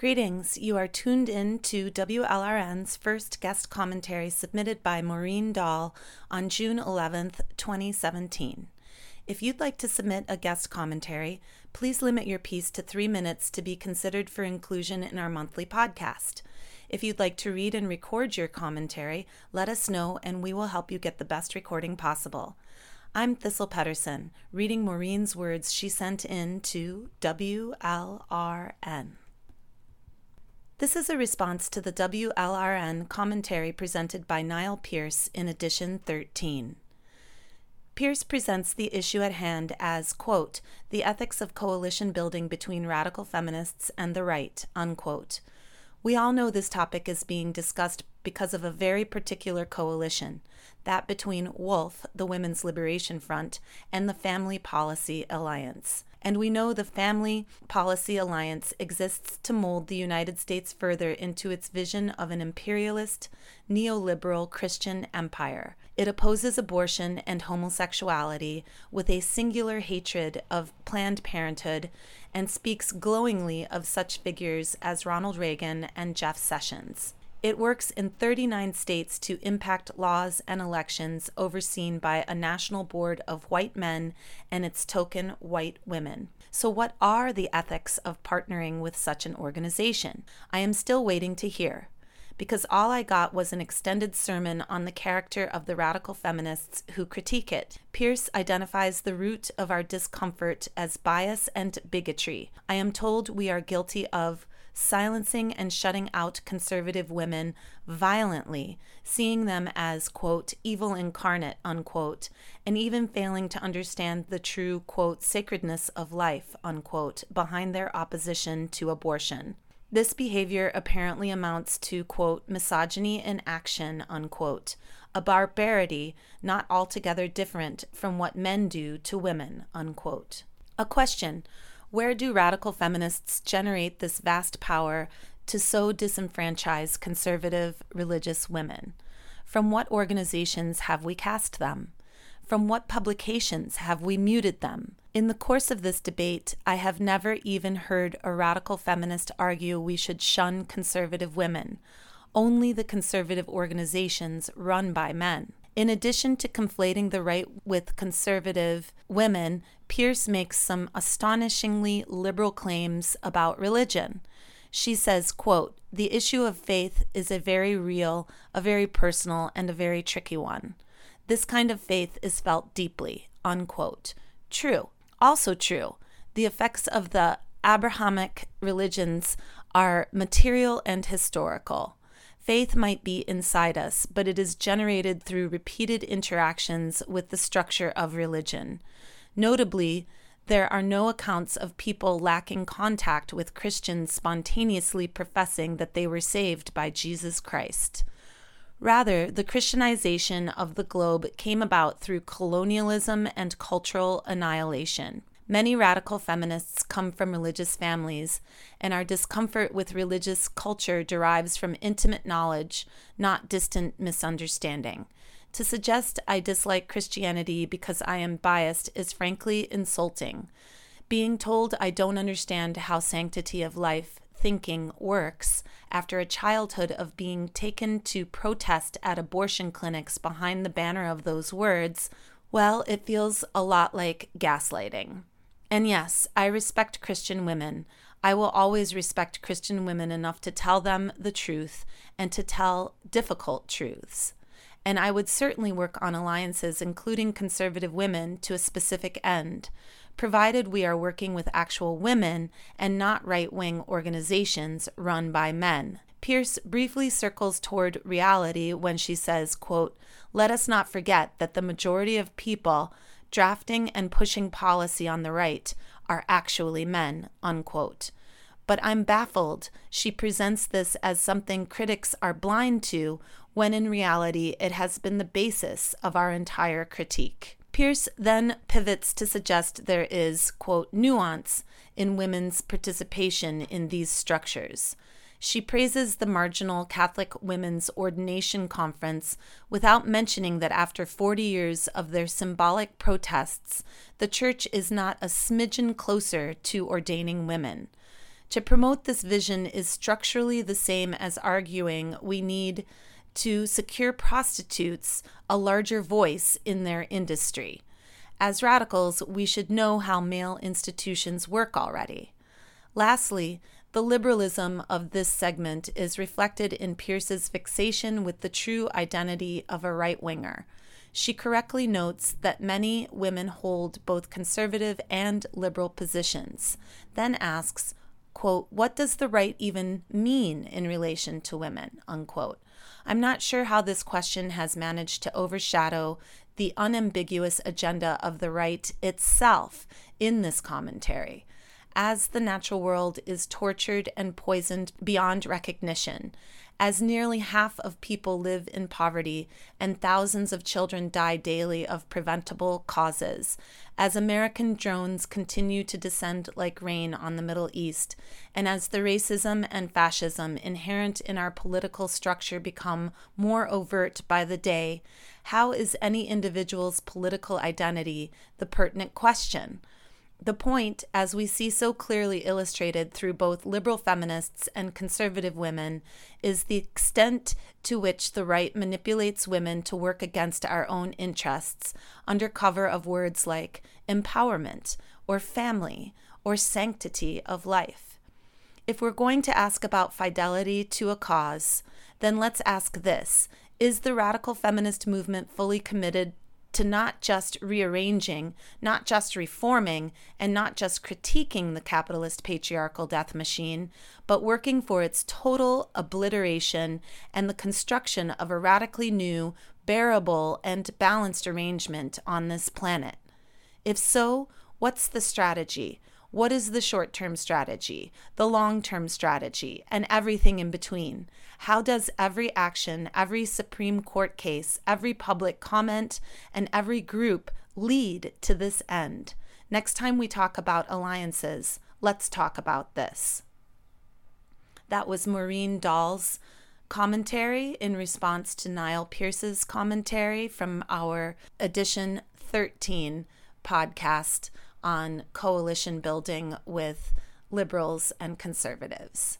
Greetings. You are tuned in to WLRN's first guest commentary submitted by Maureen Dahl on June 11th, 2017. If you'd like to submit a guest commentary, please limit your piece to three minutes to be considered for inclusion in our monthly podcast. If you'd like to read and record your commentary, let us know and we will help you get the best recording possible. I'm Thistle Pedersen, reading Maureen's words she sent in to WLRN. This is a response to the WLRN commentary presented by Niall Pierce in edition 13. Pierce presents the issue at hand as, quote, the ethics of coalition building between radical feminists and the right, unquote. We all know this topic is being discussed because of a very particular coalition, that between WOLF, the Women's Liberation Front, and the Family Policy Alliance and we know the Family Policy Alliance exists to mold the United States further into its vision of an imperialist, neoliberal Christian empire. It opposes abortion and homosexuality with a singular hatred of Planned Parenthood and speaks glowingly of such figures as Ronald Reagan and Jeff Sessions. It works in 39 states to impact laws and elections overseen by a national board of white men and its token white women. So, what are the ethics of partnering with such an organization? I am still waiting to hear because all I got was an extended sermon on the character of the radical feminists who critique it. Pierce identifies the root of our discomfort as bias and bigotry. I am told we are guilty of silencing and shutting out conservative women violently, seeing them as, quote, evil incarnate, unquote, and even failing to understand the true, quote, sacredness of life, unquote, behind their opposition to abortion. This behavior apparently amounts to, quote, misogyny in action, unquote, a barbarity not altogether different from what men do to women, unquote. A question where do radical feminists generate this vast power to so disenfranchise conservative religious women? From what organizations have we cast them? From what publications have we muted them? In the course of this debate, I have never even heard a radical feminist argue we should shun conservative women, only the conservative organizations run by men. In addition to conflating the right with conservative women, Pierce makes some astonishingly liberal claims about religion. She says, quote, "The issue of faith is a very real, a very personal, and a very tricky one. This kind of faith is felt deeply." Unquote. True. Also true. The effects of the Abrahamic religions are material and historical. Faith might be inside us, but it is generated through repeated interactions with the structure of religion. Notably, there are no accounts of people lacking contact with Christians spontaneously professing that they were saved by Jesus Christ. Rather, the Christianization of the globe came about through colonialism and cultural annihilation. Many radical feminists come from religious families, and our discomfort with religious culture derives from intimate knowledge, not distant misunderstanding. To suggest I dislike Christianity because I am biased is frankly insulting. Being told I don't understand how sanctity of life thinking works after a childhood of being taken to protest at abortion clinics behind the banner of those words, well, it feels a lot like gaslighting. And yes, I respect Christian women. I will always respect Christian women enough to tell them the truth and to tell difficult truths. And I would certainly work on alliances, including conservative women, to a specific end, provided we are working with actual women and not right wing organizations run by men. Pierce briefly circles toward reality when she says, quote, Let us not forget that the majority of people drafting and pushing policy on the right are actually men, unquote. But I'm baffled she presents this as something critics are blind to, when in reality it has been the basis of our entire critique. Pierce then pivots to suggest there is, quote, nuance in women's participation in these structures. She praises the marginal Catholic Women's Ordination Conference without mentioning that after 40 years of their symbolic protests, the Church is not a smidgen closer to ordaining women. To promote this vision is structurally the same as arguing we need to secure prostitutes a larger voice in their industry. As radicals, we should know how male institutions work already. Lastly, the liberalism of this segment is reflected in Pierce's fixation with the true identity of a right winger. She correctly notes that many women hold both conservative and liberal positions, then asks, quote, What does the right even mean in relation to women? Unquote. I'm not sure how this question has managed to overshadow the unambiguous agenda of the right itself in this commentary as the natural world is tortured and poisoned beyond recognition, as nearly half of people live in poverty and thousands of children die daily of preventable causes, as American drones continue to descend like rain on the Middle East, and as the racism and fascism inherent in our political structure become more overt by the day, how is any individual's political identity the pertinent question? The point, as we see so clearly illustrated through both liberal feminists and conservative women, is the extent to which the right manipulates women to work against our own interests under cover of words like empowerment or family or sanctity of life. If we're going to ask about fidelity to a cause, then let's ask this Is the radical feminist movement fully committed to not just rearranging, not just reforming, and not just critiquing the capitalist patriarchal death machine, but working for its total obliteration and the construction of a radically new, bearable, and balanced arrangement on this planet. If so, what's the strategy? What is the short term strategy, the long term strategy, and everything in between? How does every action, every Supreme Court case, every public comment, and every group lead to this end? Next time we talk about alliances, let's talk about this. That was Maureen Dahl's commentary in response to Niall Pierce's commentary from our edition 13 podcast on coalition building with liberals and conservatives.